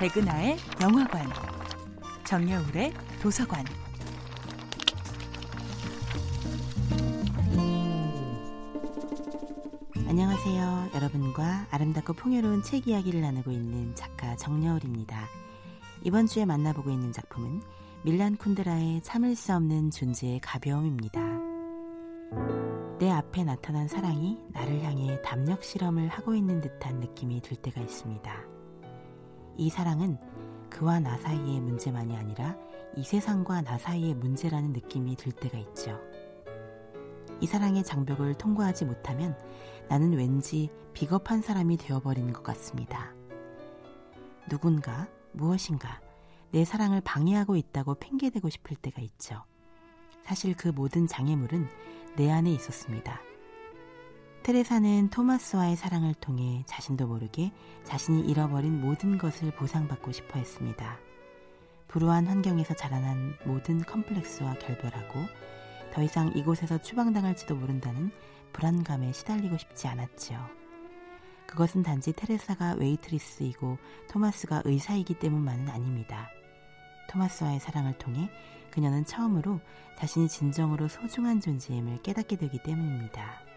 백은하의 영화관, 정여울의 도서관. 안녕하세요. 여러분과 아름답고 풍요로운 책 이야기를 나누고 있는 작가 정여울입니다. 이번 주에 만나보고 있는 작품은 밀란 쿤드라의 참을 수 없는 존재의 가벼움입니다. 내 앞에 나타난 사랑이 나를 향해 담력 실험을 하고 있는 듯한 느낌이 들 때가 있습니다. 이 사랑은 그와 나 사이의 문제만이 아니라 이 세상과 나 사이의 문제라는 느낌이 들 때가 있죠. 이 사랑의 장벽을 통과하지 못하면 나는 왠지 비겁한 사람이 되어버리는 것 같습니다. 누군가, 무엇인가, 내 사랑을 방해하고 있다고 핑계대고 싶을 때가 있죠. 사실 그 모든 장애물은 내 안에 있었습니다. 테레사는 토마스와의 사랑을 통해 자신도 모르게 자신이 잃어버린 모든 것을 보상받고 싶어 했습니다. 불우한 환경에서 자라난 모든 컴플렉스와 결별하고 더 이상 이곳에서 추방당할지도 모른다는 불안감에 시달리고 싶지 않았지요. 그것은 단지 테레사가 웨이트리스이고 토마스가 의사이기 때문만은 아닙니다. 토마스와의 사랑을 통해 그녀는 처음으로 자신이 진정으로 소중한 존재임을 깨닫게 되기 때문입니다.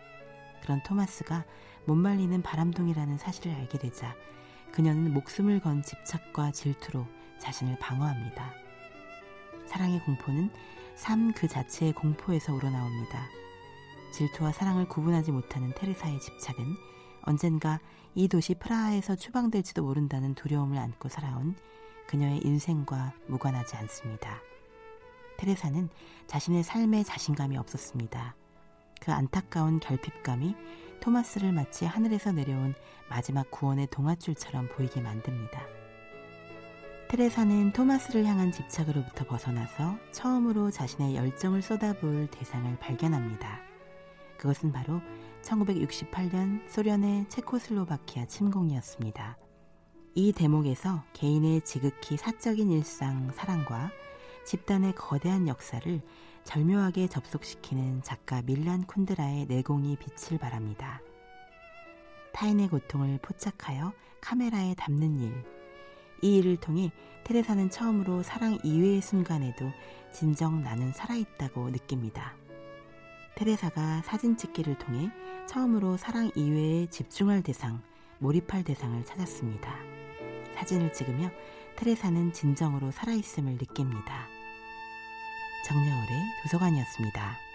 그런 토마스가 못 말리는 바람둥이라는 사실을 알게 되자 그녀는 목숨을 건 집착과 질투로 자신을 방어합니다. 사랑의 공포는 삶 그 자체의 공포에서 우러나옵니다. 질투와 사랑을 구분하지 못하는 테레사의 집착은 언젠가 이 도시 프라하에서 추방될지도 모른다는 두려움을 안고 살아온 그녀의 인생과 무관하지 않습니다. 테레사는 자신의 삶에 자신감이 없었습니다. 그 안타까운 결핍감이 토마스를 마치 하늘에서 내려온 마지막 구원의 동화줄처럼 보이게 만듭니다. 테레사는 토마스를 향한 집착으로부터 벗어나서 처음으로 자신의 열정을 쏟아부을 대상을 발견합니다. 그것은 바로 1968년 소련의 체코슬로바키아 침공이었습니다. 이 대목에서 개인의 지극히 사적인 일상, 사랑과 집단의 거대한 역사를 절묘하게 접속시키는 작가 밀란 쿤드라의 내공이 빛을 발합니다. 타인의 고통을 포착하여 카메라에 담는 일. 이 일을 통해 테레사는 처음으로 사랑 이외의 순간에도 진정 나는 살아있다고 느낍니다. 테레사가 사진 찍기를 통해 처음으로 사랑 이외에 집중할 대상, 몰입할 대상을 찾았습니다. 사진을 찍으며 테레사는 진정으로 살아있음을 느낍니다. 정여울의 도서관이었습니다.